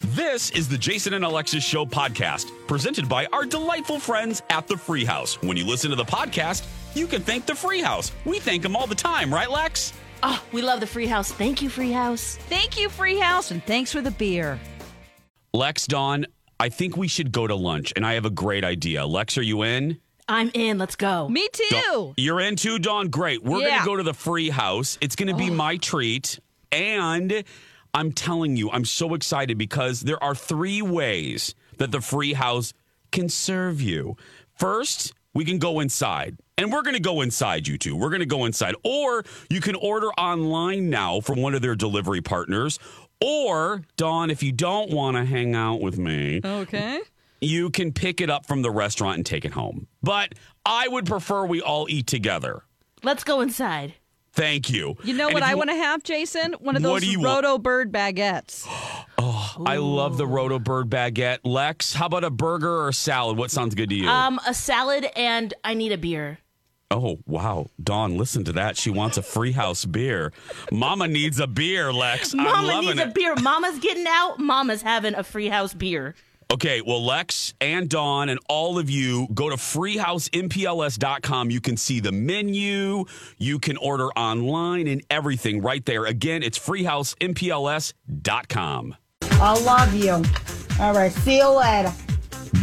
This is the Jason and Alexis Show podcast, presented by our delightful friends at the Free House. When you listen to the podcast, you can thank the Free House. We thank them all the time, right, Lex? Oh, we love the Free House. Thank you, Free House. Thank you, Free House, and thanks for the beer. Lex, Dawn, I think we should go to lunch, and I have a great idea. Lex, are you in? I'm in. Let's go. Me too. Dawn- you're in too, Dawn? Great. We're going to go to the Free House. It's going to be oh. my treat. And I'm telling you, I'm so excited because there are three ways that the Free House can serve you. First, we can go inside. And we're going to go inside, you two. We're going to go inside. Or you can order online now from one of their delivery partners. Or, Dawn, if you don't want to hang out with me, Okay. you can pick it up from the restaurant and take it home. But I would prefer we all eat together. Let's go inside. Thank you. You know And what if I want to have, Jason? One of What those do you want? Roto Bird baguettes. Oh, I love the Roto Bird baguette. Lex, how about a burger or a salad? What sounds good to you? Um, a salad and I need a beer. oh, wow. Dawn, listen to that. She wants a free house beer. Mama needs a beer, Lex. I'm Mama needs it. a beer. Mama's getting out. Mama's having a free house beer. Okay, well, Lex and Dawn and all of you go to freehousempls.com. You can see the menu, you can order online and everything right there. Again, it's freehousempls.com. I love you. All right, see you later.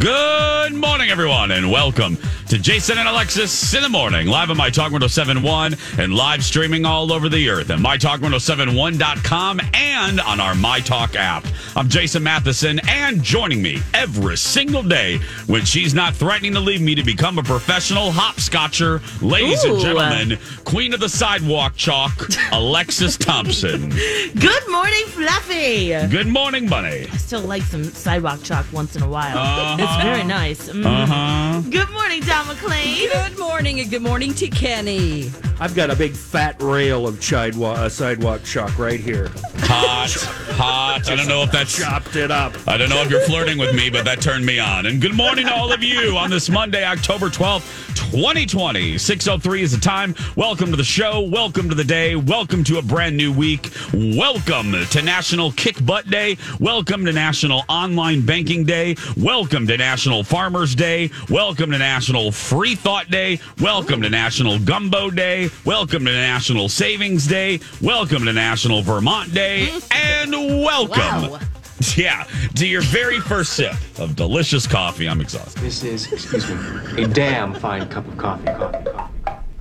Good morning, everyone, and welcome to Jason and Alexis in the morning, live on My Talk 1071 and live streaming all over the earth at MyTalk1071.com and on our My Talk app. I'm Jason Matheson, and joining me every single day when she's not threatening to leave me to become a professional hopscotcher, ladies and gentlemen, queen of the sidewalk chalk, Alexis Thompson. Good morning, Fluffy. Good morning, Bunny. I still like some sidewalk chalk once in a while. It's very nice. Mm. Uh-huh. Good morning, Dawn McClain. Good morning, and good morning to Kenny. I've got a big fat rail of sidewalk, uh, sidewalk chalk right here. Hot, hot. I don't know if that's Chopped it up. I don't know if you're flirting with me, but that turned me on. And good morning to all of you on this Monday, October 12th, 2020. 603 is the time. Welcome to the show. Welcome to the day. Welcome to a brand new week. Welcome to National Kick Butt Day. Welcome to National Online Banking Day. Welcome to National Farmers Day. Welcome to National Free Thought Day. Welcome to National Gumbo Day. Welcome to National Savings Day. Welcome to National Vermont Day. And welcome. Wow. Yeah, to your very first sip of delicious coffee. I'm exhausted. This is, excuse me, a damn fine cup of coffee. Coffee, coffee, coffee.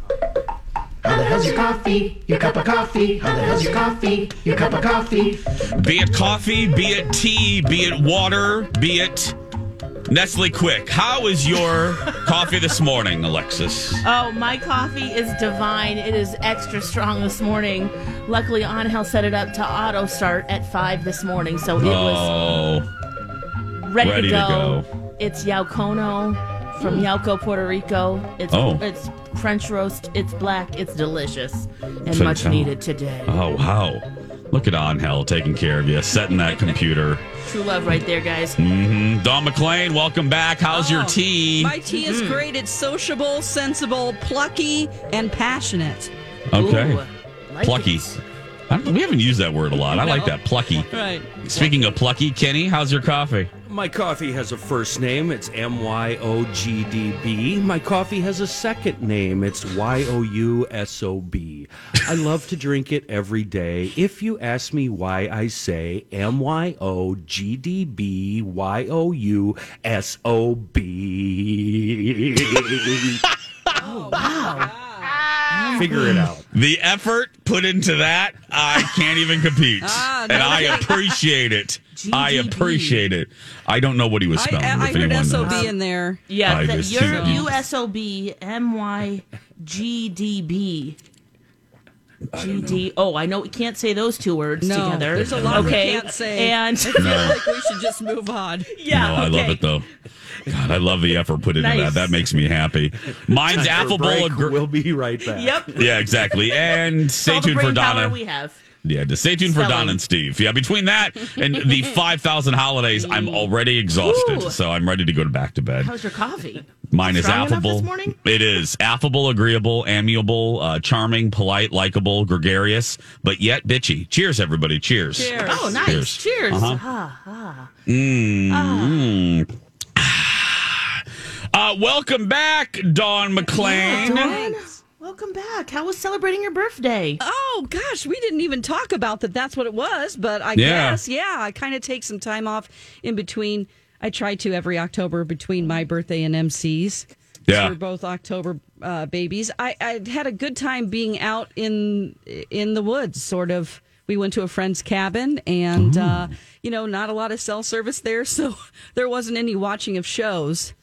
How the hell's your coffee? Your cup of coffee? How the hell's your coffee? Your cup of coffee? Be it coffee, be it tea, be it water, be it Nestle Quik. How is your coffee this morning, Alexis? Oh, my coffee is divine. It is extra strong this morning. Luckily, Angel set it up to auto start at 5 this morning, so it was Oh, ready, ready to, to go. go. It's Yaucono from Yauco, Puerto Rico. It's Oh. it's French roast. It's black. It's delicious and much needed today. oh, wow. Look at Angel taking care of you, setting that computer. True love right there, guys. hmm Dawn McClain, welcome back. How's your Oh, tea? My tea is great. It's sociable, sensible, plucky, and passionate. Okay. Ooh, like Plucky. I don't, we haven't used that word a lot. I like that. Plucky. Right. Speaking of plucky, Kenny, how's your coffee? My coffee has a first name. It's M Y O G D B. My coffee has a second name. It's Y O U S O B. I love to drink it every day. If you ask me why I say M Y O G D B Y O U S O B. Oh, Figure it out. The effort put into that, I can't even compete. Ah, no and I kidding. appreciate it. I appreciate it. I don't know what he was I, spelling. I if heard SOB knows. in there. Yeah, I the, just you're too. GD. Oh, I know we can't say those two words No, together. there's a lot okay. we can't say. And I feel No. like we should just move on. yeah, no, I love it though. God, I love the effort put into Nice. that. That makes me happy. Mine's For a affable. break. agr- We'll be right back. Yep. yeah, exactly. And stay tuned for Donna. we have. Yeah, just stay tuned for Don and Steve. Yeah, between that and the 5,000 holidays, I'm already exhausted. Ooh. So I'm ready to go to back to bed. How's your coffee? Mine is affable. this morning? It is affable, agreeable, amiable, uh, charming, polite, likable, gregarious, but yet bitchy. Cheers, everybody. Cheers. Cheers. Oh, nice. Cheers. Cheers. Uh-huh. Ah, ah. Mm. Uh, welcome back, Dawn McClain. Dawn, welcome back. How was celebrating your birthday? Oh gosh, we didn't even talk about that. That's what it was. But I Yeah. guess, yeah, I kind of take some time off in between. I try to every October between my birthday and MC's. Yeah. we're both October uh, babies. I, I had a good time being out in in the woods. Sort of, we went to a friend's cabin, and uh, you know, not a lot of cell service there, so there wasn't any watching of shows.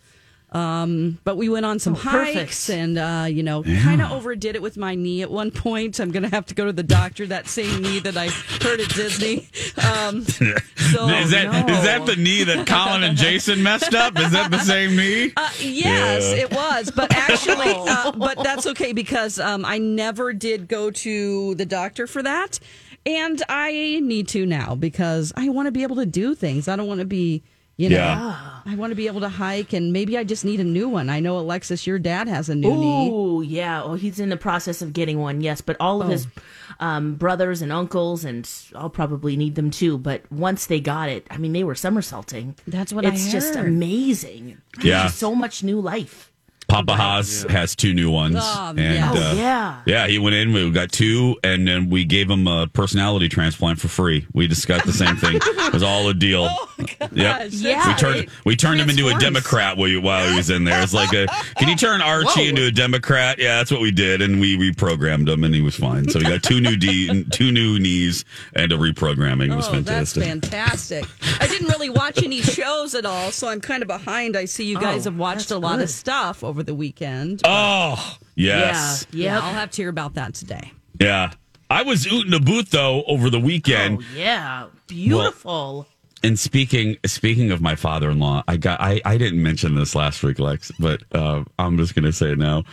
Um, but we went on some Oh, perfect. hikes and, uh, you know, kind of overdid it with my knee at one point. I'm going to have to go to the doctor, that same knee that I hurt at Disney. Um, so, is that is no. that the knee that Colin and Jason messed up? Is that the same knee? Uh, yes, Yeah. it was, but actually, uh, but that's okay because um, I never did go to the doctor for that, and I need to now because I want to be able to do things. I don't want to be, you know, Yeah. I want to be able to hike, and maybe I just need a new one. I know Alexis, your dad has a new knee. Oh, yeah. Oh, he's in the process of getting one, yes. But all of his Oh. um, brothers and uncles, and I'll probably need them too. But once they got it, I mean, they were somersaulting. That's what I it's just heard. amazing. Yeah. Just so much new life. Papa Haas has two new ones. Oh, and, yeah. Oh, uh, yeah. Yeah, he went in. We got two, and then we gave him a personality transplant for free. We just got the same thing. It was all a deal. yep. Yeah. We turned we turned him into a Democrat while, you- while he was in there. It's like a can you turn Archie Whoa. into a Democrat? Yeah, that's what we did, and we reprogrammed him, and he was fine. So we got two new D, two new knees, and a reprogramming. It was Oh, that's fantastic. fantastic. I didn't really watch any shows at all, so I'm kind of behind. I see you guys Oh, have watched a lot good. of stuff over the weekend. Oh yes, Yeah. Yeah, I'll have to hear about that today. yeah. I was ooting a boot though over the weekend. Oh, yeah. Beautiful. And speaking speaking of my father in law, I got I, I didn't mention this last week, Lex, but uh, I'm just gonna say it now.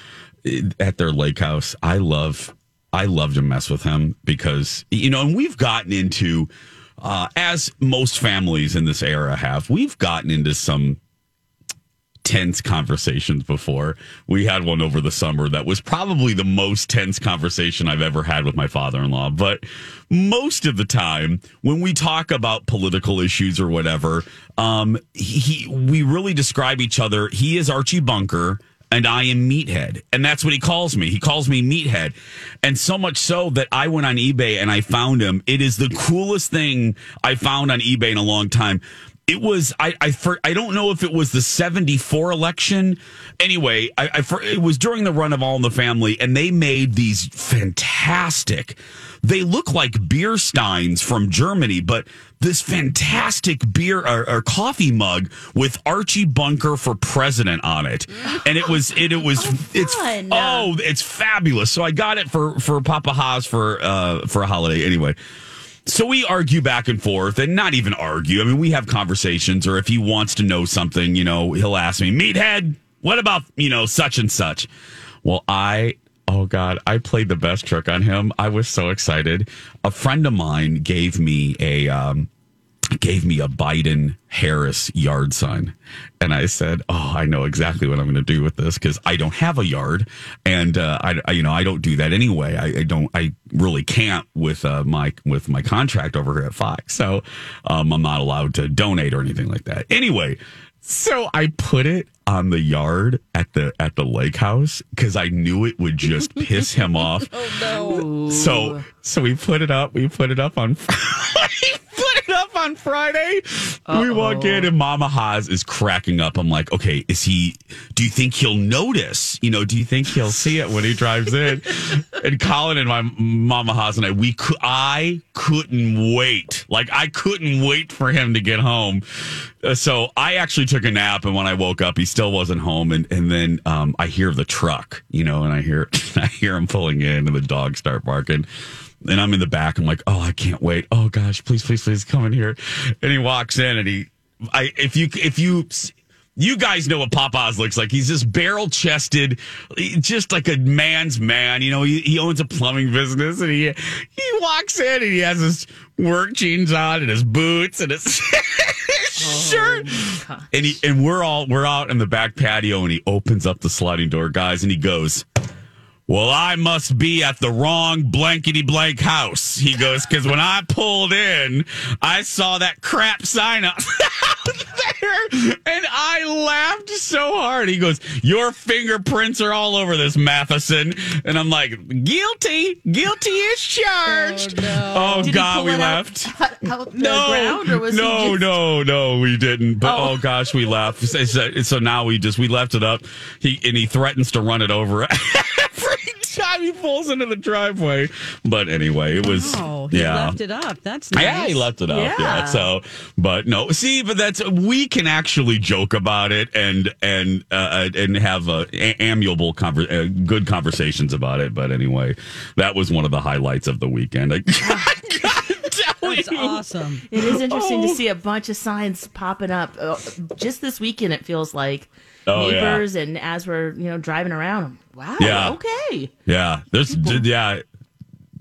At their lake house, I love I love to mess with him because you know, and we've gotten into uh, as most families in this era have, we've gotten into some tense conversations before. We had one over the summer that was probably the most tense conversation I've ever had with my father in law. But most of the time, when we talk about political issues or whatever, um, he, we really describe each other. He is Archie Bunker. And I am Meathead. And that's what he calls me. He calls me Meathead. And so much so that I went on eBay and I found him. It is the coolest thing I found on eBay in a long time. It was I I for, I don't know if it was the '74 election. Anyway, I, I for, it was during the run of All in the Family, and they made these fantastic. They look like beer steins from Germany, but this fantastic beer or, or coffee mug with Archie Bunker for president on it, and it was it, it was it's fun. oh it's fabulous. So I got it for for Papa Haas for uh for a holiday anyway. So we argue back and forth, and not even argue. I mean, we have conversations, or if he wants to know something, you know, he'll ask me, Meathead, what about, you know, such and such? Well, I, oh God, I played the best trick on him. I was so excited. A friend of mine gave me a, um, gave me a Biden Harris yard sign. And I said, Oh, I know exactly what I'm going to do with this because I don't have a yard. And, uh, I, I, you know, I don't do that anyway. I, I don't, I really can't with, uh, my, with my contract over here at Fox. So, um, I'm not allowed to donate or anything like that. Anyway, so I put it on the yard at the at the lake house because I knew it would just piss him off. Oh no! So so we put it up. We put it up on. we put it up on Friday. We walk in and Mama Haas is cracking up. I'm like, okay, is he? Do you think he'll notice? You know, do you think he'll see it when he drives in? and Colin and my Mama Haas and I, we could. I couldn't wait. Like I couldn't wait for him to get home. Uh, so I actually took a nap, and when I woke up, he still wasn't home. And and then um, I hear the truck, you know, and I hear I hear him pulling in, and the dogs start barking. And I'm in the back. I'm like, oh, I can't wait. Oh gosh, please, please, please come in here. And he walks in, and he, I, if you, if you. You guys know what Pop Haas looks like. He's just barrel chested, just like a man's man. You know, he, he owns a plumbing business and he he walks in and he has his work jeans on and his boots and his shirt. Oh, and he and we're all we're out in the back patio and he opens up the sliding door, guys, and he goes, Well, I must be at the wrong blankety blank house. He goes, because when I pulled in, I saw that crap sign up there and I laughed so hard. He goes, Your fingerprints are all over this, Matheson. And I'm like, Guilty, guilty is charged. Oh, no. Oh, God, we out- left out, no, ground, or was no, just... no, no, we didn't. But oh, Oh. gosh, we left. So, so- so now we just we left it up. He and he threatens to run it over time he pulls into the driveway. But anyway, it was Oh, he yeah. left it up. That's nice. Yeah, he left it up. Yeah. Yeah. So, but no, see, but that's we can actually joke about it and and uh, and have uh, a- amiable, conver- uh, good conversations about it. But anyway, that was one of the highlights of the weekend. I, I That's awesome. It is interesting Oh. to see a bunch of signs popping up uh, just this weekend. It feels like Oh, yeah. neighbors, and as we're you know driving around, wow, Yeah. okay, Yeah, there's d- yeah,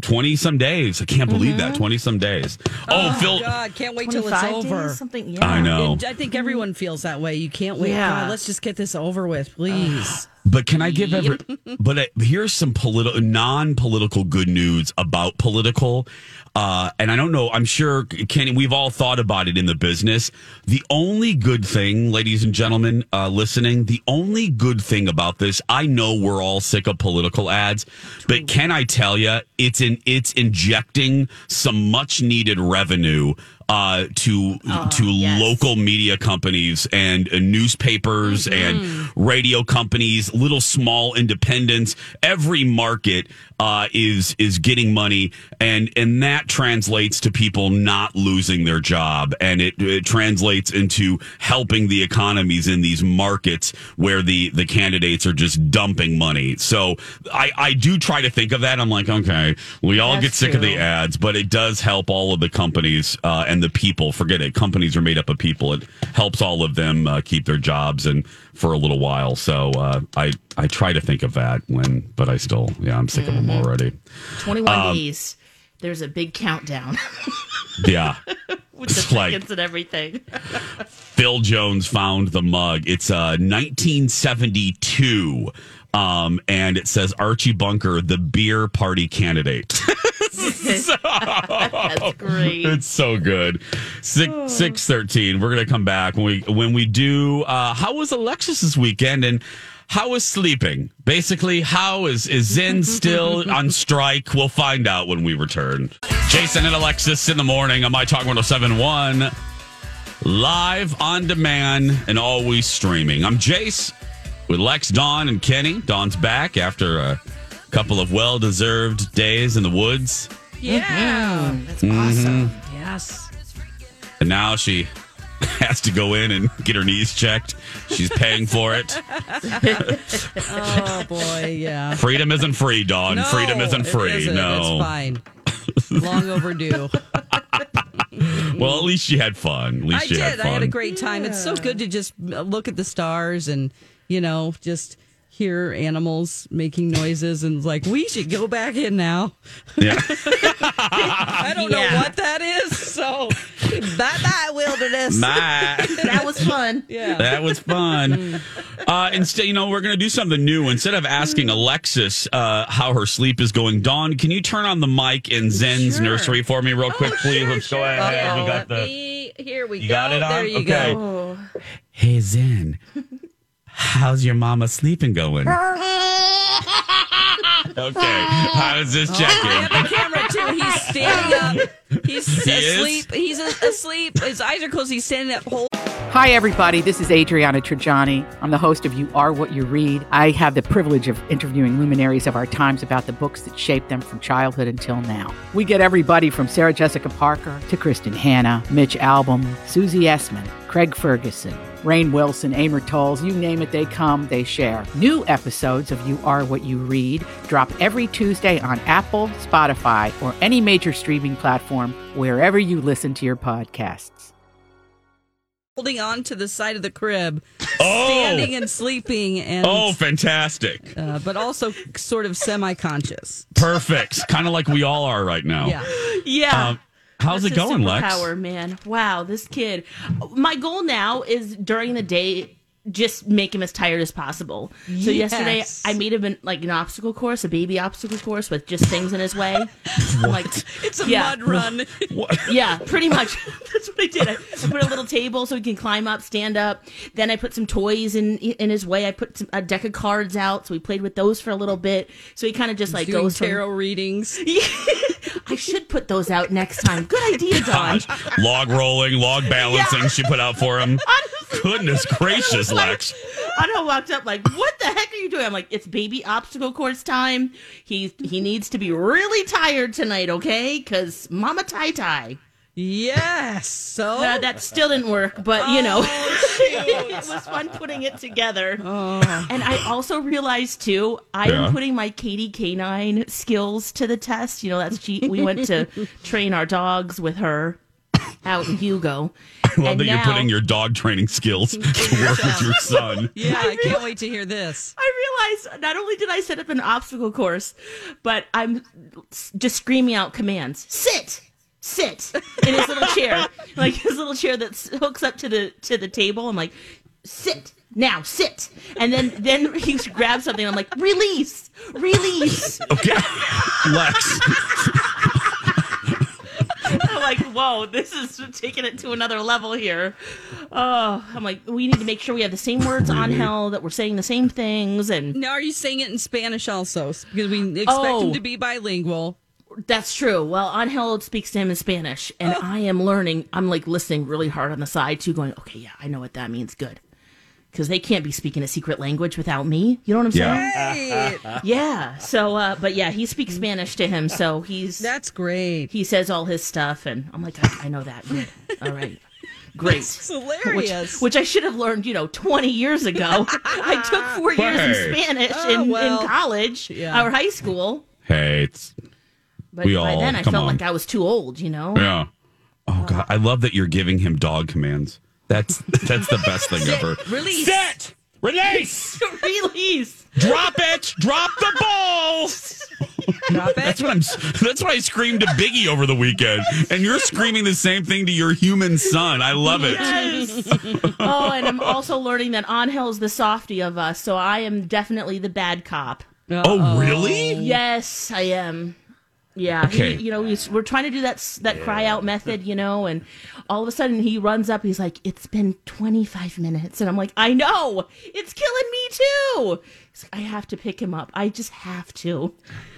twenty some days. I can't believe that twenty some days. Oh, Phil, God, can't wait till it's 25 over. days, something. Yeah, I know. And I think everyone feels that way. You can't wait. Yeah. God, let's just get this over with, please. But can I give every? But uh, here's some political, non-political good news about political. Uh, and I don't know. I'm sure, Kenny, we've all thought about it in the business. The only good thing, ladies and gentlemen, uh, listening, the only good thing about this, I know we're all sick of political ads, but can I tell you, it's in it's injecting some much needed revenue uh, to to yes. local media companies and uh, newspapers and radio companies, little small independents. Every market uh, is is getting money, and and that translates to people not losing their job, and it, it translates into helping the economies in these markets where the the candidates are just dumping money. So I I do try to think of that. I'm like, okay, we all That's get sick of the ads, but it does help all of the companies uh, and the people. Forget it. Companies are made up of people. It helps all of them uh, keep their jobs and for a little while. So uh, I I try to think of that when, but I still yeah I'm sick of them already. twenty-one Um, days. There's a big countdown Yeah. with the like- tickets and everything. Phil Jones found the mug. It's uh, 1972. Um, and it says Archie Bunker, the beer party candidate. That's great. It's so good. Six six thirteen. We're gonna come back when we when we do. Uh, how was Alexis this weekend and how is sleeping? Basically, how is is Zen still on strike? We'll find out when we return. Jason and Alexis in the morning on my talk 1071 live on demand and always streaming. I'm Jace with Lex, Dawn, and Kenny. Dawn's back after a couple of well deserved days in the woods. Yeah. Mm-hmm. That's awesome. Mm-hmm. Yes. And now she has to go in and get her knees checked. She's paying for it. Oh boy. Yeah. Freedom isn't free, Dawn. No, Freedom isn't it free. isn't. No. it's fine. Long overdue. Well, at least she had fun. At least I she did. had fun. I had a great time. It's so good to just look at the stars and you know just hear animals making noises and like, we should go back in now. Yeah. I don't know what that is. So, bye bye, wilderness. Bye. That was fun. Yeah. That was fun. Uh, instead, you know, we're going to do something new. Instead of asking Alexis uh, how her sleep is going, Dawn, can you turn on the mic in Zen's Sure. nursery for me, real quick, Oh, please? sure, Let's go sure. ahead. Yeah, we got the. me- here we You go. got it on? There you Okay. go. Hey, Zen, how's your mama sleeping going? okay, how does this check I oh, in? have a camera too. He's standing up. He's He is? asleep. He's a- asleep. His eyes are closed. He's standing up. Whole. Hi, everybody. This is Adriana Trigiani. I'm the host of You Are What You Read. I have the privilege of interviewing luminaries of our times about the books that shaped them from childhood until now. We get everybody from Sarah Jessica Parker to Kristin Hannah, Mitch Albom, Susie Essman, Craig Ferguson, Rainn Wilson, Amor Towles, you name it, they come, they share. New episodes of You Are What You Read drop every Tuesday on Apple, Spotify, or any major streaming platform wherever you listen to your podcasts. holding on to the side of the crib, Oh. standing and sleeping, and Oh, fantastic. uh, but also sort of semi-conscious. Perfect. kind of like we all are right now. Yeah. Yeah. Um, how's That's it going, Lex? Power, man. Wow, this kid. My goal now is during the day just make him as tired as possible. So yesterday I made him an, like an obstacle course, a baby obstacle course with just things in his way. I'm like It's a Yeah. mud run. yeah, pretty much. That's what I did. I, I put a little table so he can climb up, stand up. Then I put some toys in in his way. I put some, a deck of cards out, so we played with those for a little bit. So he kind of just like Doing goes from- tarot readings. I should put those out next time. Good idea, Don. log rolling, log balancing she put out for him. Honestly. Goodness gracious, Lex. Anna walked up like, "What the heck are you doing?" I'm like, "It's baby obstacle course time. He he needs to be really tired tonight, okay? Because Mama Tai Tai." Yes. So Uh, that still didn't work, but you know, Oh, it was fun putting it together. And I also realized too, I Yeah. am putting my Katie Canine skills to the test. You know, that's she. We went to train our dogs with her out in Hugo. I love And that you're putting your dog training skills to work with your son. yeah, I can't wait to hear this. I realized not only did I set up an obstacle course, but I'm just screaming out commands. Sit, sit in his little chair, like his little chair that hooks up to the to the table. I'm like, sit now, sit, and then then he grabs something. I'm like, release, release. Okay. Lex. I'm like, whoa, this is taking it to another level here. Oh, I'm like, we need to make sure we have the same words on mhm. hell, that we're saying the same things, and Now, are you saying it in Spanish also? Because we expect Oh. him to be bilingual. That's true. Well, Angel speaks to him in Spanish, and Oh. I am learning. I'm like listening really hard on the side too, going, okay, yeah, I know what that means. Good. Because they can't be speaking a secret language without me. You know what I'm Yeah. saying? Right. Yeah. So, uh, but yeah, he speaks Spanish to him, so he's That's great. he says all his stuff, and I'm like, I, I know that. Good. All right. Great. It's Which, hilarious. which I should have learned, you know, 20 years ago. I took four years Hey. in Spanish Oh, in, well. in college Yeah. or high school. Hey, it's But We by all- then I felt on. like I was too old, you know? yeah. Oh god, I love that you're giving him dog commands. That's that's the best thing ever. Release. Sit. Release. Release. Drop it. Drop the ball. Drop it. That's what I'm. That's why I screamed to Biggie over the weekend, and you're screaming the same thing to your human son. I love it. Yes. oh, and I'm also learning that Angel's the softy of us, so I am definitely the bad cop. Oh, really? Yes, I am. Yeah, he- you know, he's, we're trying to do that s- that cry out method, you know, and all of a sudden he runs up. He's like, "It's been 25 minutes," and I'm like, "I know, it's killing me too." He's like, I have to pick him up. I just have to.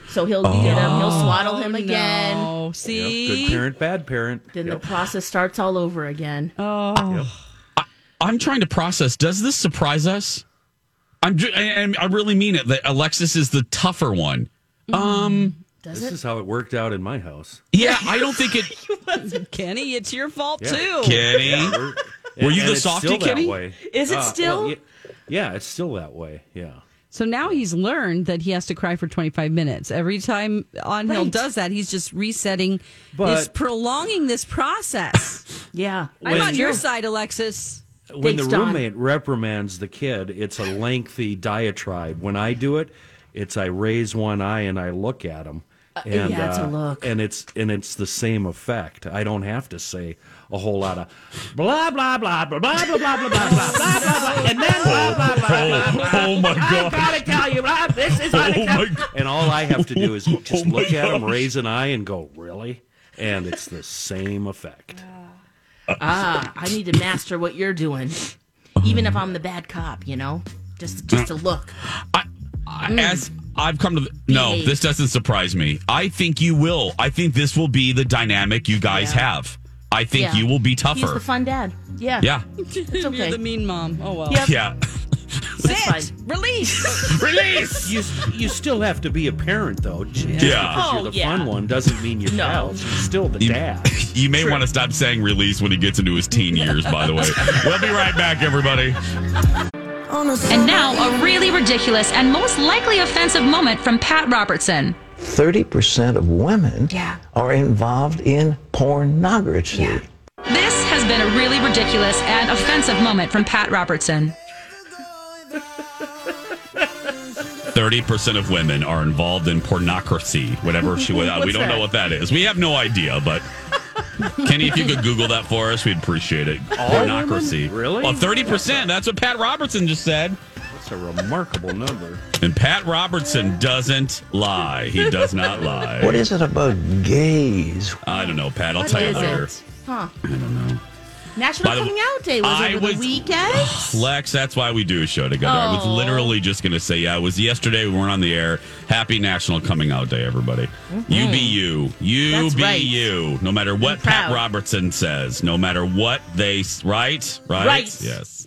So he'll get him. He'll swaddle him again. Oh, Yep, see? good parent, bad parent. Then Yep. the process starts all over again. Oh, I'm trying to process. Does this surprise us? I'm. ju- And I really mean it. That Alexis is the tougher one. Um. Does This it? is how it worked out in my house. Yeah, I don't think it. Kenny, it's your fault Yeah. too. Kenny, We're- Were you the softy Kenny? that way. Is it Uh, still? well, yeah, yeah, it's still that way. Yeah. So now he's learned that he has to cry for 25 minutes. Every time Angel Right. does that, he's just resetting, But- is prolonging this process. Yeah. I'm When- on your side, Alexis. when Thanks, the Don. roommate reprimands the kid, it's a lengthy diatribe. When I do it, it's I raise one eye and I look at him. And, Uh, yeah, it's a uh, look. and it's and it's the same effect. I don't have to say a whole lot of blah blah blah blah blah blah blah blah blah blah blah blah blah, and then blah blah blah blah blah. Oh my god! I've got to tell you, blah, this is Oh unacceptable. And all I have to do is just Oh look at him, raise an eye, and go, really? And it's the same effect. Ah, I need to master what you're doing, even if I'm the bad cop. You know, just just a look. I, I, as I've come to the, no, this doesn't surprise me. I think you will. I think this will be the dynamic you guys Yeah. have. I think Yeah. you will be He's the tougher. fun dad. Yeah. Yeah. It's okay. You're the mean mom. Oh well. Yep. Yeah. That's fine. Release. Release. You you still have to be a parent though. Just Yeah. because Oh, you're the yeah. fun one doesn't mean you're No. You're still the You- dad. You may want to stop saying release when he gets into his teen years, by the way. We'll be right back, everybody. And now, a really ridiculous and most likely offensive moment from Pat Robertson. 30% of women Yeah. are involved in pornography. This has been a really ridiculous and offensive moment from Pat Robertson. 30% of women are involved in pornocracy, whatever she would. we don't know what that is. We have no idea, but Kenny, if you could Google that for us, we'd appreciate it. pornocracy. Really? Well, 30%. That's what Pat Robertson just said. That's a remarkable number. And Pat Robertson doesn't lie. He does not lie. What is it about gays? I don't know, Pat. I'll What tell you is later. it? Huh. I don't know. National the Coming Out Day was I over was- the weekend. Lex, that's why we do a show together. I was Oh. literally just going to say, yeah, it was yesterday. We weren't on the air. Happy National Coming Out Day, everybody. You be you. You Mm-hmm. That's be right. you. No matter what Pat. Robertson says, no matter what they, right? Right? Right. Yes.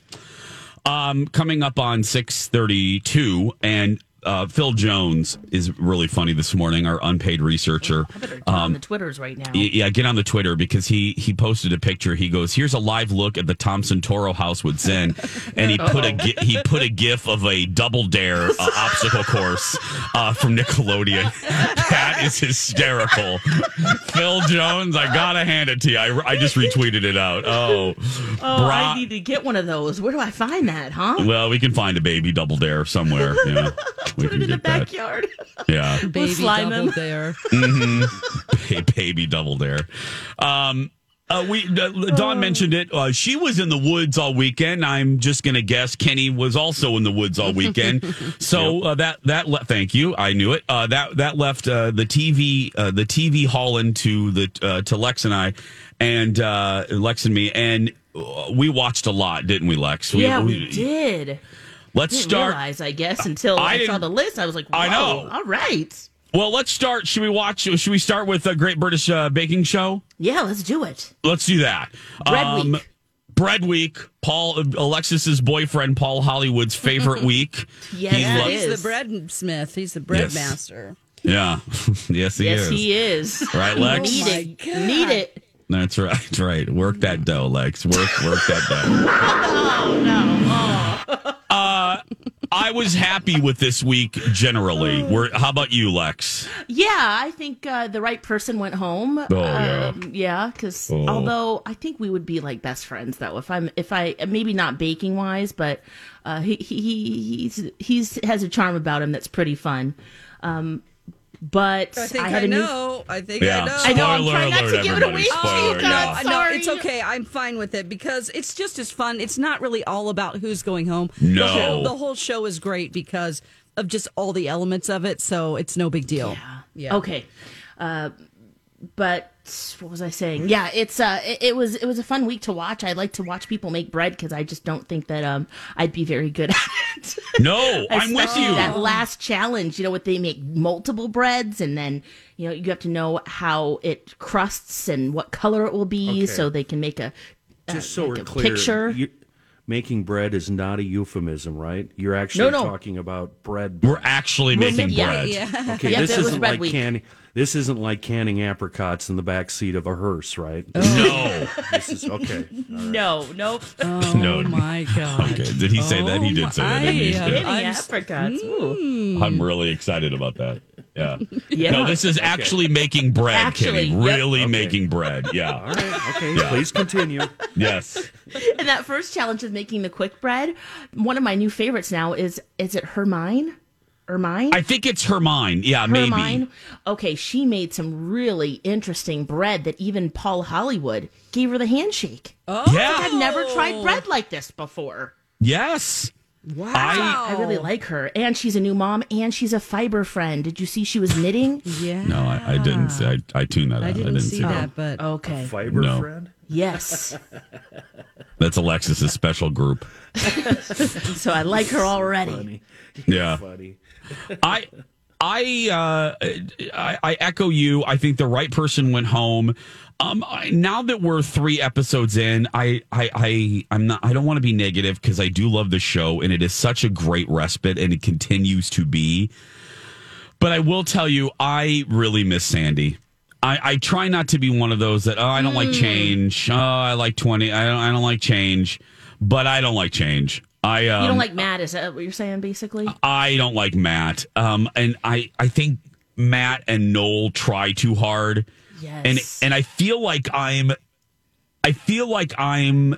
Um, coming up on 632 and uh, Phil Jones is really funny this morning, our unpaid researcher. Better on the Twitters right now. Yeah, get on the Twitter because he he posted a picture. He goes, "Here's a live look at the Thompson Toro house with Zen," and he put a he put a gif of a double dare uh, obstacle course uh, from Nickelodeon. that is hysterical. Phil Jones, I gotta hand it to you. I, I just retweeted it out. Oh, oh, Bra- I need to get one of those. Where do I find that, huh? well, we can find a baby double dare somewhere. Yeah, we Put can it in the get that. backyard. Yeah. Baby slime double him. there. Ba- baby double dare. Um, uh, we uh, Dawn mentioned it. Uh, she was in the woods all weekend. I'm just going to guess Kenny was also in the woods all weekend. so uh, that that le- thank you. I knew it. Uh, that that left uh, the TV uh, the TV Holland to the uh, to Lex and I and uh, Lex and me and. uh, We watched a lot, didn't we, Lex? We- yeah, we did. Let's Didn't start. realize, I guess, until I I, saw the list. I was like, Whoa, I know. All right. Well, let's start. Should we watch? Should we start with a Great British uh, Baking Show? Yeah, let's do it. Let's do that. Bread week. Bread week. Paul Alexis's boyfriend Paul Hollywood's favorite week. Yes, He it lo- He's the bread smith. He's the bread Yes. master. Yeah. yes, he yes, is. he is. Right, Lex? Need Oh my it. God. Need it. That's right. That's right. Work that dough, Lex. Work work that dough. Oh no. Uh, I was happy with this week generally. Where, how about you, Lex? Yeah, I think uh, the right person went home. Oh yeah. yeah, because Oh. although I think we would be like best friends though, if I'm if I maybe not baking wise, but uh, he, he he's he's has a charm about him that's pretty fun. Um, but I think I, had a new know. I think Yeah. I know. I know. I'm trying not alert, to give it away everybody. to you, yeah. God. No, Sorry. it's okay. I'm fine with it because it's just as fun. It's not really all about who's going home. No. the whole, the whole show is great because of just all the elements of it. So it's no big deal. Yeah. Okay. Uh, but what was I saying? Yeah, it's uh, it, it was it was a fun week to watch. I like to watch people make bread because I just don't think that um I'd be very good at it. No, I'm with you. That last challenge, you know, what they make multiple breads, and then you know you have to know how it crusts and what color it will be, Okay. so they can make a uh, Just so like we're a clear, picture. you- making bread is not a euphemism, right? You're actually No, no. talking about bread. We're actually making yeah, bread. Yeah. Okay, Yep, this isn't like week. canning. This isn't like canning apricots in the back seat of a hearse, right? Oh. No. This is okay. no, nope. Oh No. my god. Okay. Did he say that? He did oh say that. didn't he? I- Yeah. I'm- apricots. Ooh. I'm really excited about that. Yeah. Yeah. No, this is actually making bread, Actually, Kenny. yep. Really Okay. making bread. Yeah. right. Okay. Yeah. Please continue. Yes. And that first challenge of making the quick bread, one of my new favorites now is is it Hermine? Hermine? I think it's Hermine. Yeah, maybe. Hermine. Okay, she made some really interesting bread that even Paul Hollywood gave her the handshake. Oh, Yeah. I've never tried bread like this before. Yes. Wow. I- I really like her. And she's a new mom and she's a fiber friend. Did you see she was knitting? yeah. No, I, I didn't. See, I, I tuned that out. I didn't, see, that, but Okay. Fiber No. friend? Yes. That's Alexis's special group. So I like her already. Yeah. Funny. I I uh I, I echo you. I think the right person went home. Um, I, now that we're three episodes in, I I, I I'm not. I don't want to be negative because I do love the show and it is such a great respite and it continues to be. But I will tell you, I really miss Sandy. I, I try not to be one of those that oh I don't like change. Oh, I like twenty. I don't I don't like change, but I don't like change. I um, You don't like Matt, is that what you're saying basically? I don't like Matt. Um, and I, I think Matt and Noel try too hard. Yes. And and I feel like I'm, I feel like I'm uh,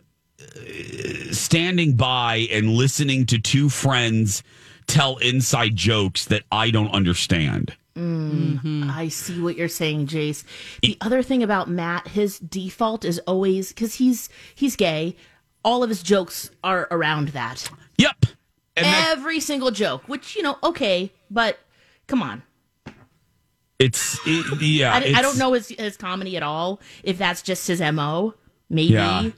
standing by and listening to two friends tell inside jokes that I don't understand. I see what you're saying, Jace. The other thing about Matt, his default is always because he's he's gay. All of his jokes are around that. Yep. And that, Every single joke, which you know, okay, but come on. It's it, yeah. I, I don't know his his comedy at all. If that's just his mo, maybe. Yeah.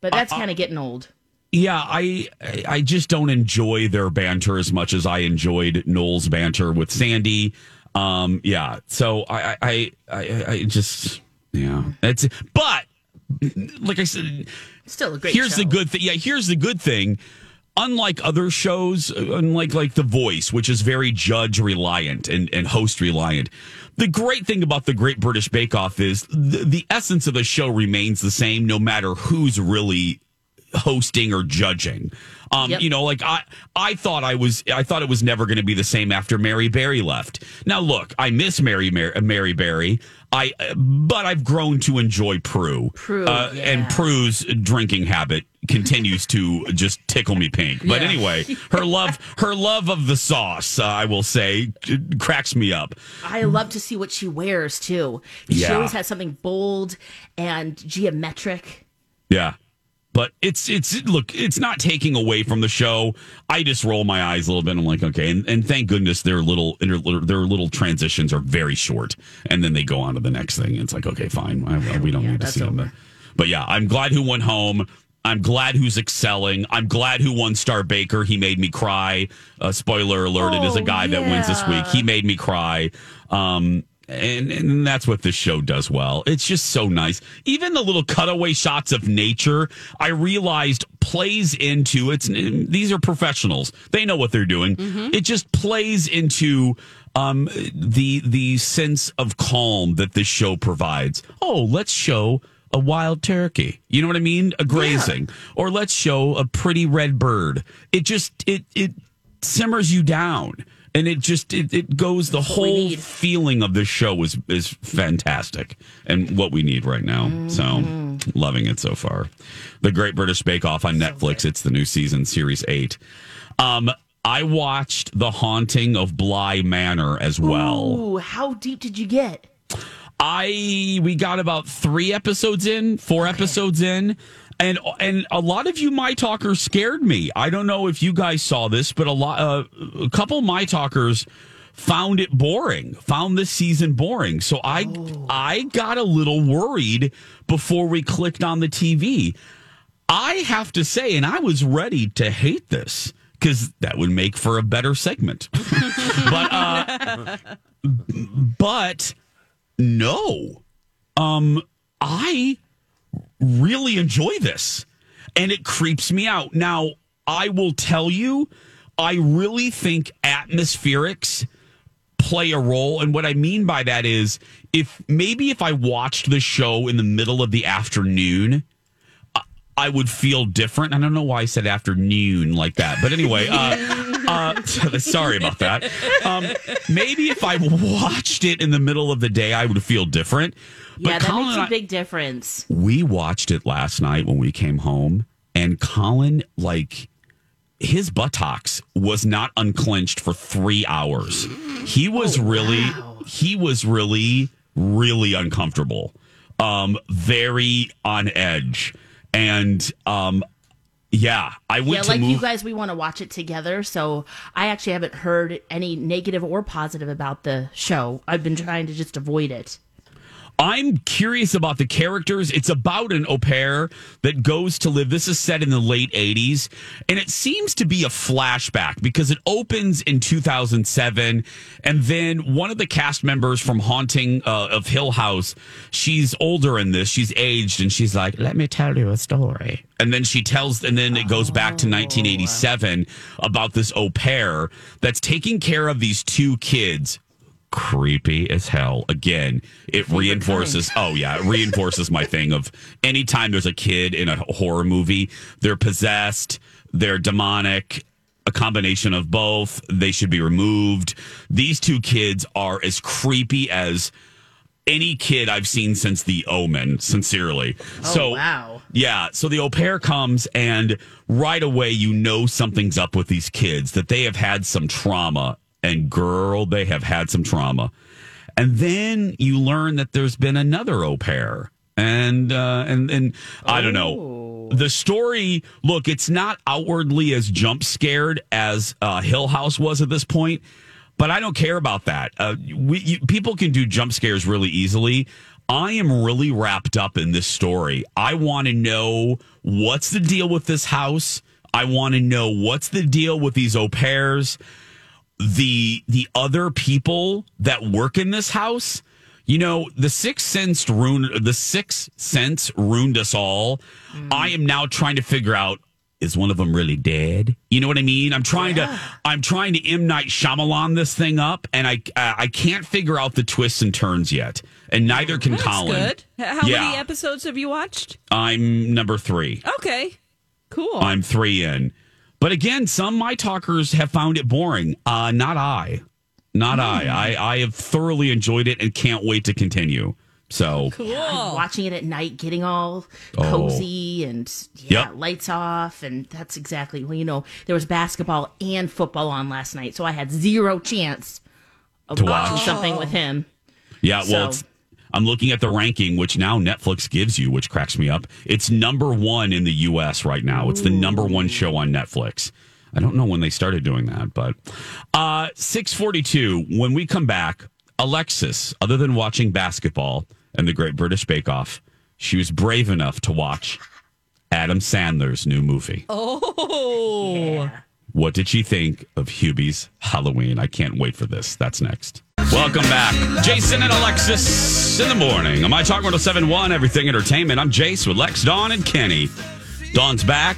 But that's kind of getting old. Yeah, I I just don't enjoy their banter as much as I enjoyed Noel's banter with Sandy. Um, yeah, so I I I, I just yeah, it's but like I said, Still a great. here's show. the good thing. Yeah, here's the good thing. Unlike other shows, unlike like The Voice, which is very judge reliant and, and host reliant, the great thing about the Great British Bake Off is the, the essence of the show remains the same no matter who's really hosting or judging. Um, Yep. you know, like I, I thought I was, I thought it was never going to be the same after Mary Berry left. Now, look, I miss Mary, Mary, Mary Berry. I, but I've grown to enjoy Prue. Prue, uh, and. Prue's drinking habit continues to just tickle me pink. But Yeah. anyway, her love, her love of the sauce, uh, I will say, cracks me up. I love to see what she wears too. She Yeah. always has something bold and geometric. Yeah. But it's it's look, it's not taking away from the show. I just roll my eyes a little bit. I'm like, okay, and, and thank goodness their little their little transitions are very short, and then they go on to the next thing. It's like, okay, fine, I- we don't Yeah, need to see them. But yeah, I'm glad who went home. I'm glad who's excelling. I'm glad who won Star Baker. He made me cry. Uh, spoiler alert: It is a Oh, guy that wins this week. He made me cry. Um, and, and that's what this show does well. It's just so nice. Even the little cutaway shots of nature, I realized plays into it's. These are professionals. They know what they're doing. It just plays into um, the the sense of calm that this show provides. Oh, let's show a wild turkey. You know what I mean? A grazing, or let's show a pretty red bird. It just it it simmers you down. And it just it, it goes the whole feeling of this show is is fantastic and what we need right now. So loving it so far. The Great British Bake Off on Netflix. It's the new season, series eight. Um, I watched The Haunting of Bly Manor as well. Ooh, how deep did you get? I we got about three episodes in, four episodes in, and and a lot of you my talkers scared me. I don't know if you guys saw this, but a lot, uh, a couple my talkers found it boring, found this season boring. So I I got a little worried before we clicked on the TV. I have to say, and I was ready to hate this because that would make for a better segment. but uh, but no, um, I really enjoy this, and it creeps me out. Now, I will tell you, I really think atmospherics play a role. And what I mean by that is if maybe if I watched the show in the middle of the afternoon, I- would feel different. I don't know why I said afternoon like that. But anyway, uh, Uh, sorry about that. Um, maybe if I watched it in the middle of the day, I would feel different. But yeah, that Colin makes a I- big difference. we watched it last night when we came home, and Colin, like, his buttocks was not unclenched for three hours. He was really, he was really, really uncomfortable, um, very on edge, and um, yeah, I went Yeah, to like move. you guys, we want to watch it together. So I actually haven't heard any negative or positive about the show. I've been trying to just avoid it. I'm curious about the characters. It's about an au pair that goes to live. This is set in the late 80s, and it seems to be a flashback because it opens in 2007. And then one of the cast members from Haunting uh, of Hill House, she's older in this, she's aged, and she's like, Let me tell you a story. And then she tells, and then it goes back to 1987 about this au pair that's taking care of these two kids creepy as hell. Again, it reinforces. Oh yeah, it reinforces my thing of anytime there's a kid in a horror movie, they're possessed, they're demonic. A combination of both. They should be removed. These two kids are as creepy as any kid I've seen since The Omen. Sincerely. Oh, so wow. yeah. So the au pair comes, and right away, you know something's up with these kids, that they have had some trauma. And girl, they have had some trauma. And then you learn that there's been another au pair. And, uh, and, and I don't know. The story, look, it's not outwardly as jump scared as uh, Hill House was at this point, but I don't care about that. Uh, we, you, people can do jump scares really easily. I am really wrapped up in this story. I want to know what's the deal with this house. I want to know what's the deal with these au pairs, the the other people that work in this house. You know, the sixth sense ruined the sixth sense ruined us all. I am now trying to figure out is one of them really dead? You know what I mean? I'm trying to I'm trying to M Night Shyamalan this thing up, and I uh, I can't figure out the twists and turns yet, and neither can That's Colin. good. How Yeah. many episodes have you watched? I'm number three. Okay, cool. I'm three in. But again, some my talkers have found it boring. Uh, not I. Not I. I. I have thoroughly enjoyed it and can't wait to continue. So cool. I'm watching it at night, getting all Oh. cozy and yeah, Yep. lights off, and that's exactly well. You know, there was basketball and football on last night, so I had zero chance of To watching watch. something with him. yeah, well, it's, I'm looking at the ranking, which now Netflix gives you, which cracks me up. It's number one in the U.S. right now. It's the number one show on Netflix. I don't know when they started doing that, but uh, 642. When we come back, Alexis, other than watching basketball and the Great British Bake Off, she was brave enough to watch Adam Sandler's new movie. Oh, What did she think of Hubie's Halloween? I can't wait for this. That's next. Welcome back. Jason and Alexis in the morning. On My Talk 1071, Everything Entertainment. I'm Jace with Lex, Dawn, and Kenny. Dawn's back.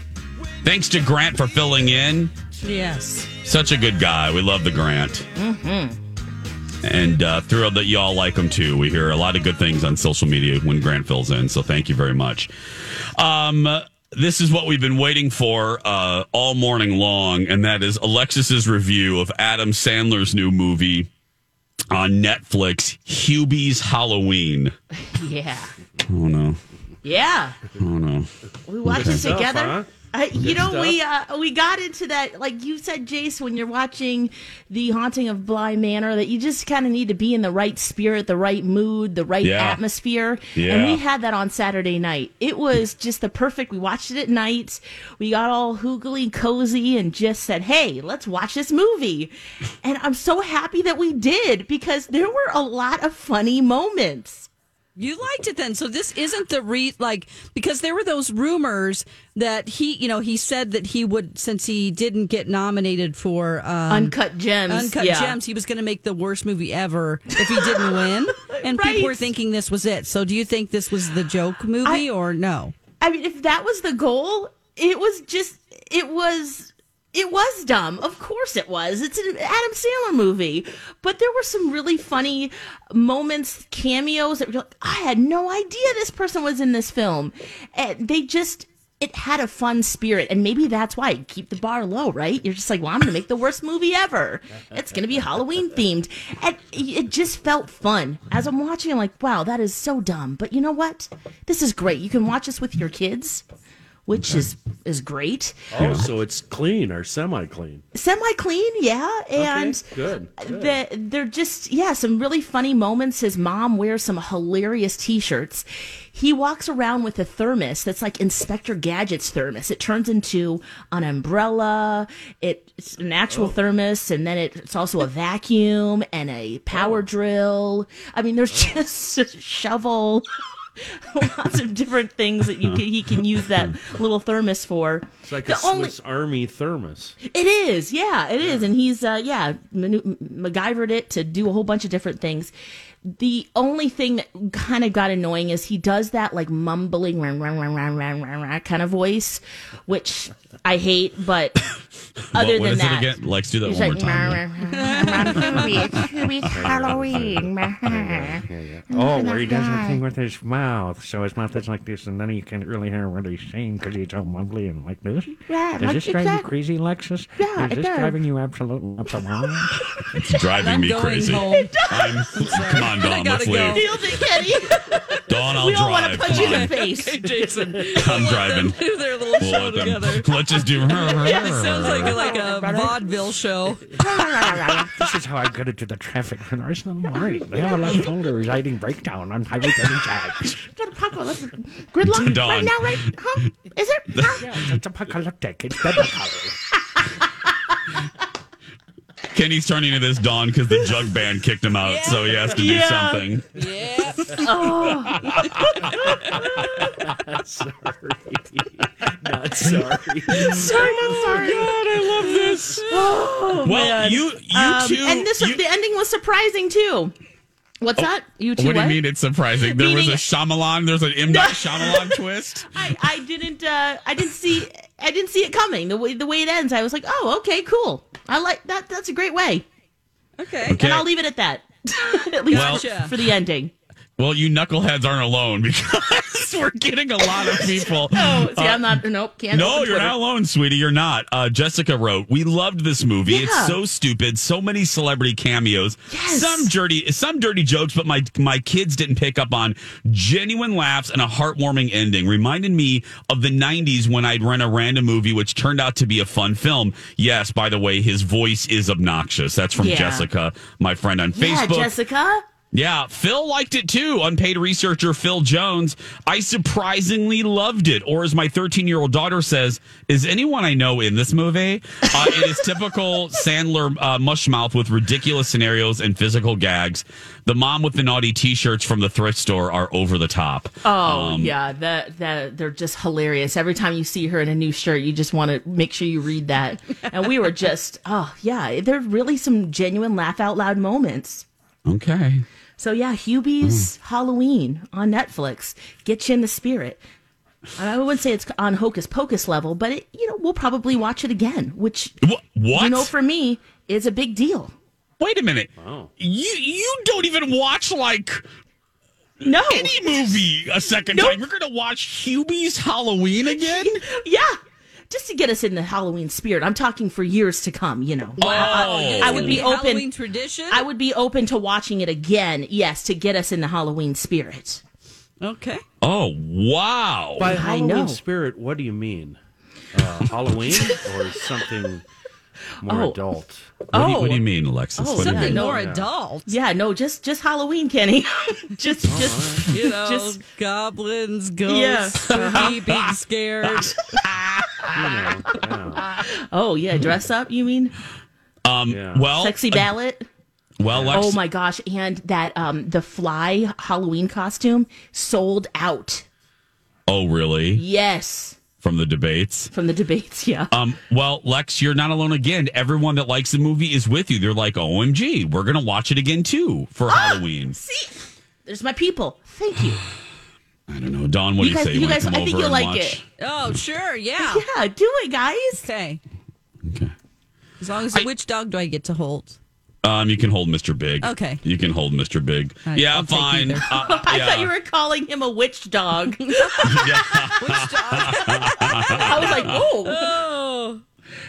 Thanks to Grant for filling in. yes. Such a good guy. We love the Grant. Mm-hmm. And uh, thrilled that y'all like him too. We hear a lot of good things on social media when Grant fills in. So thank you very much. Um, this is what we've been waiting for uh, all morning long, and that is Alexis's review of Adam Sandler's new movie on Netflix, Hubie's Halloween. Yeah, Oh no! yeah. Oh no! We watched Okay. it together. huh? Uh, you know, we uh, we got into that, like you said, Jace, when you're watching The Haunting of Bly Manor, that you just kind of need to be in the right spirit, the right mood, the right Yeah. atmosphere. Yeah. And we had that on Saturday night. It was just the perfect. We watched it at night. We got all hoogly cozy and just said, "Hey, let's watch this movie." And I'm so happy that we did because there were a lot of funny moments. You liked it then. So this isn't the re like because there were those rumors that he, you know, he said that he would since he didn't get nominated for um, Uncut Gems. Uncut yeah. Gems, he was going to make the worst movie ever if he didn't win. And people were thinking this was it. So do you think this was the joke movie or no? I mean, if that was the goal, it was just, it was, it was dumb. Of course it was. It's an Adam Sandler movie. But there were some really funny moments, cameos that were like, I had no idea this person was in this film. And they just, it had a fun spirit, and maybe that's why keep the bar low, right? You're just like, well, I'm gonna make the worst movie ever. It's gonna be Halloween themed, and it just felt fun as I'm watching. I'm like, wow, that is so dumb, but you know what? This is great. You can watch this with your kids, which is is great. Oh, so it's clean or semi clean. Semi clean, yeah, and good. good. the, they're just yeah some really funny moments. His mom wears some hilarious t-shirts. He walks around with a thermos that's like inspector gadget's thermos. It turns into an umbrella it, it's an actual oh. thermos and then it, it's also a vacuum and a power oh. drill. I mean there's oh. just a shovel lots of different things that you can, he can use that little thermos for It's like The a only- Swiss Army thermos. it is, yeah, it is, and he's uh, yeah, manu- MacGyvered it to do a whole bunch of different things. The only thing that kind of got annoying is he does that like mumbling rah, rah, rah, rah, rah, rah, rah kind of voice, which I hate. But other what, what than is that, it again? Lex, do that one like, more time. It's Halloween. Oh, where he does that thing with his mouth. So his mouth is like this, and then you can't really hear what he's saying because he's all mumbly and like this. Yeah, Does like this drive you crazy, Lexus? Yeah, Is this does. driving you absolutely up the wall? It's driving me crazy. I'm, come on, Dawn, let's gotta go. leave. Feels it, Kenny. Dawn, I'll we all want to punch you in the face. Hey, Jason. I'm driving. Do their little We'll show let them- together. let's just do. Yeah, it sounds like a, like a vaudeville show. this is how I get into the traffic for the rest of the morning. They have a left shoulder residing breakdown on Highway 35. Got a Paco, let's- Gridlock Dawn. right now, right? Huh? Is it? Huh? yeah, it's apocalyptic. It's biblical. Kenny's turning to this Dawn because the jug band kicked him out, so he has to do Yeah. something. Yeah. Oh, sorry. Not sorry. sorry, not sorry. God, I love this. Oh, Well, man. you you Um, two. and this you- the ending was surprising too. What's that? You two? what do you what? mean it's surprising? There was a Shyamalan. There's an M Night Shyamalan twist. I, I didn't uh I didn't see I didn't see it coming the way the way it ends. I was like, oh, okay, cool. I like that. That's a great way, Okay. Okay. and I'll leave it at that. at least Well- for, for the ending. Well, you knuckleheads aren't alone because we're getting a lot of people. Oh, see, Uh, I'm not. Nope, can't. No, you're not alone, sweetie. You're not. Uh, Jessica wrote, "We loved this movie. Yeah. It's so stupid. So many celebrity cameos. Yes. Some dirty, some dirty jokes, but my my kids didn't pick up on genuine laughs and a heartwarming ending. Reminded me of the '90s when I'd rent a random movie, which turned out to be a fun film. Yes, by the way, his voice is obnoxious. That's from Yeah. Jessica, my friend on Yeah, Facebook. Jessica. Yeah, Phil liked it too. Unpaid researcher Phil Jones. I surprisingly loved it. Or as my 13 year old daughter says, is anyone I know in this movie? Uh, it is typical Sandler uh, mushmouth with ridiculous scenarios and physical gags. The mom with the naughty t shirts from the thrift store are over the top. Oh Um, yeah, that that they're just hilarious. Every time you see her in a new shirt, you just want to make sure you read that. And we were just, oh yeah, there are really some genuine laugh out loud moments. Okay. So yeah, Hubie's mm. Halloween on Netflix. Get you in the spirit. I wouldn't say it's on hocus pocus level, but it, you know we'll probably watch it again, which Wh- what? you know for me is a big deal. Wait a minute. You you don't even watch like No, any movie a second Nope. time. You're gonna watch Hubie's Halloween again? yeah, just to get us in the Halloween spirit. I'm talking for years to come. You know, Oh. I, I would be open. Halloween tradition. I would be open to watching it again. Yes, to get us in the Halloween spirit. okay. Oh wow! By I Halloween know. spirit, what do you mean? Uh, Halloween or something more Oh. adult? What, do you, Oh. what do you mean, Alexis? Oh, What do you Something mean? no, more adult. Yeah, no, just just Halloween, Kenny. just just You know, Just- goblins, ghosts, me being scared. You know, yeah. oh yeah, dress up. You mean Um, Yeah. well, sexy uh, ballot? well, Lex, Oh my gosh! And that um the fly Halloween costume sold out. Oh, really? Yes, From the debates. from the debates. Yeah. Um, well, Lex, you're not alone again. Everyone that likes the movie is with you. They're like, OMG, we're going to watch it again too for Halloween. See, there's my people. Thank you. I don't know. Don, what You do guys- you say? you wanna guys- come I think you'll like watch? it. Oh, sure. Yeah. Yeah, do it, guys. Okay. Okay. As long as the which dog do I get to hold? Um, you can hold Mr. Big. Okay. You can hold Mr. Big. I- yeah, I'll fine. Uh, I thought you were calling him a witch dog. Witch dog. I was like, oh. Oh.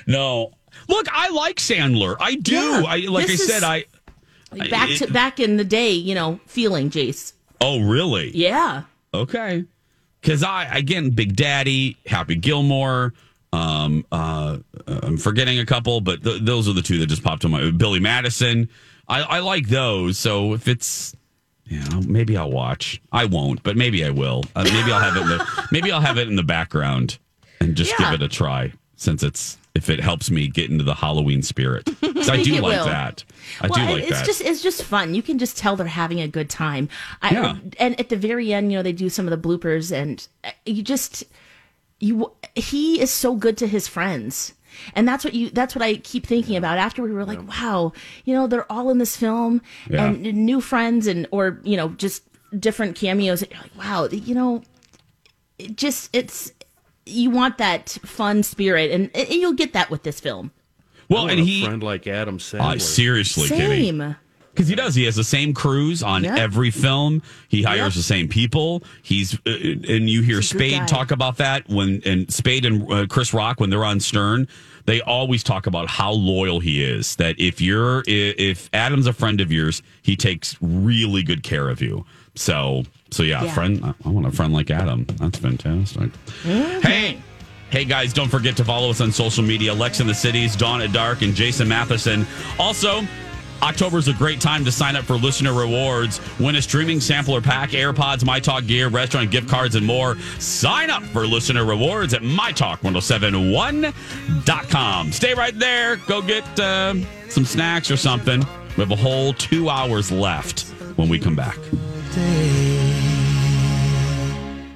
No. Look, I like Sandler. I do. Yeah, I like this I said I Back to back in the day, you know, feeling Jace. Oh, really? Yeah. Okay. Cuz I again Big Daddy, Happy Gilmore, um uh I'm forgetting a couple, but th- those are the two that just popped in my Billy Madison. I I like those. So if it's yeah, maybe I'll watch. I won't, but maybe I will. Uh, maybe I'll have it in the maybe I'll have it in the background and just Yeah. give it a try since it's if it helps me get into the Halloween spirit. I do like will. that. I well, do like it's that. just it's just fun. You can just tell they're having a good time. I, Yeah. And at the very end, you know, they do some of the bloopers, and uh, you just you he is so good to his friends. And that's what you that's what I keep thinking about after we were like, wow, you know, they're all in this film Yeah. and new friends and or, you know, just different cameos. You're like, wow, you know, it just it's you want that fun spirit and, and you'll get that with this film. well, I want and a he friend like Adam Sandler. uh, seriously, Kitty. Same. Because he does. He has the same crews on Yeah. every film. He hires Yep. the same people. He's uh, and you hear He's a good Spade talk about that when and Spade and uh, Chris Rock when they're on Stern. They always talk about how loyal he is. That if you're if Adam's a friend of yours, he takes really good care of you. So so yeah, Yeah. friend. I- I want a friend like Adam. That's fantastic. Hey. Hey guys, don't forget to follow us on social media. Lex in the Cities, Dawn at Dark, and Jason Matheson. Also, October is a great time to sign up for listener rewards. Win a streaming sampler pack, AirPods, My Talk gear, restaurant gift cards, and more. Sign up for listener rewards at mytalk1071.com. Stay right there. Go get uh, some snacks or something. We have a whole two hours left when we come back.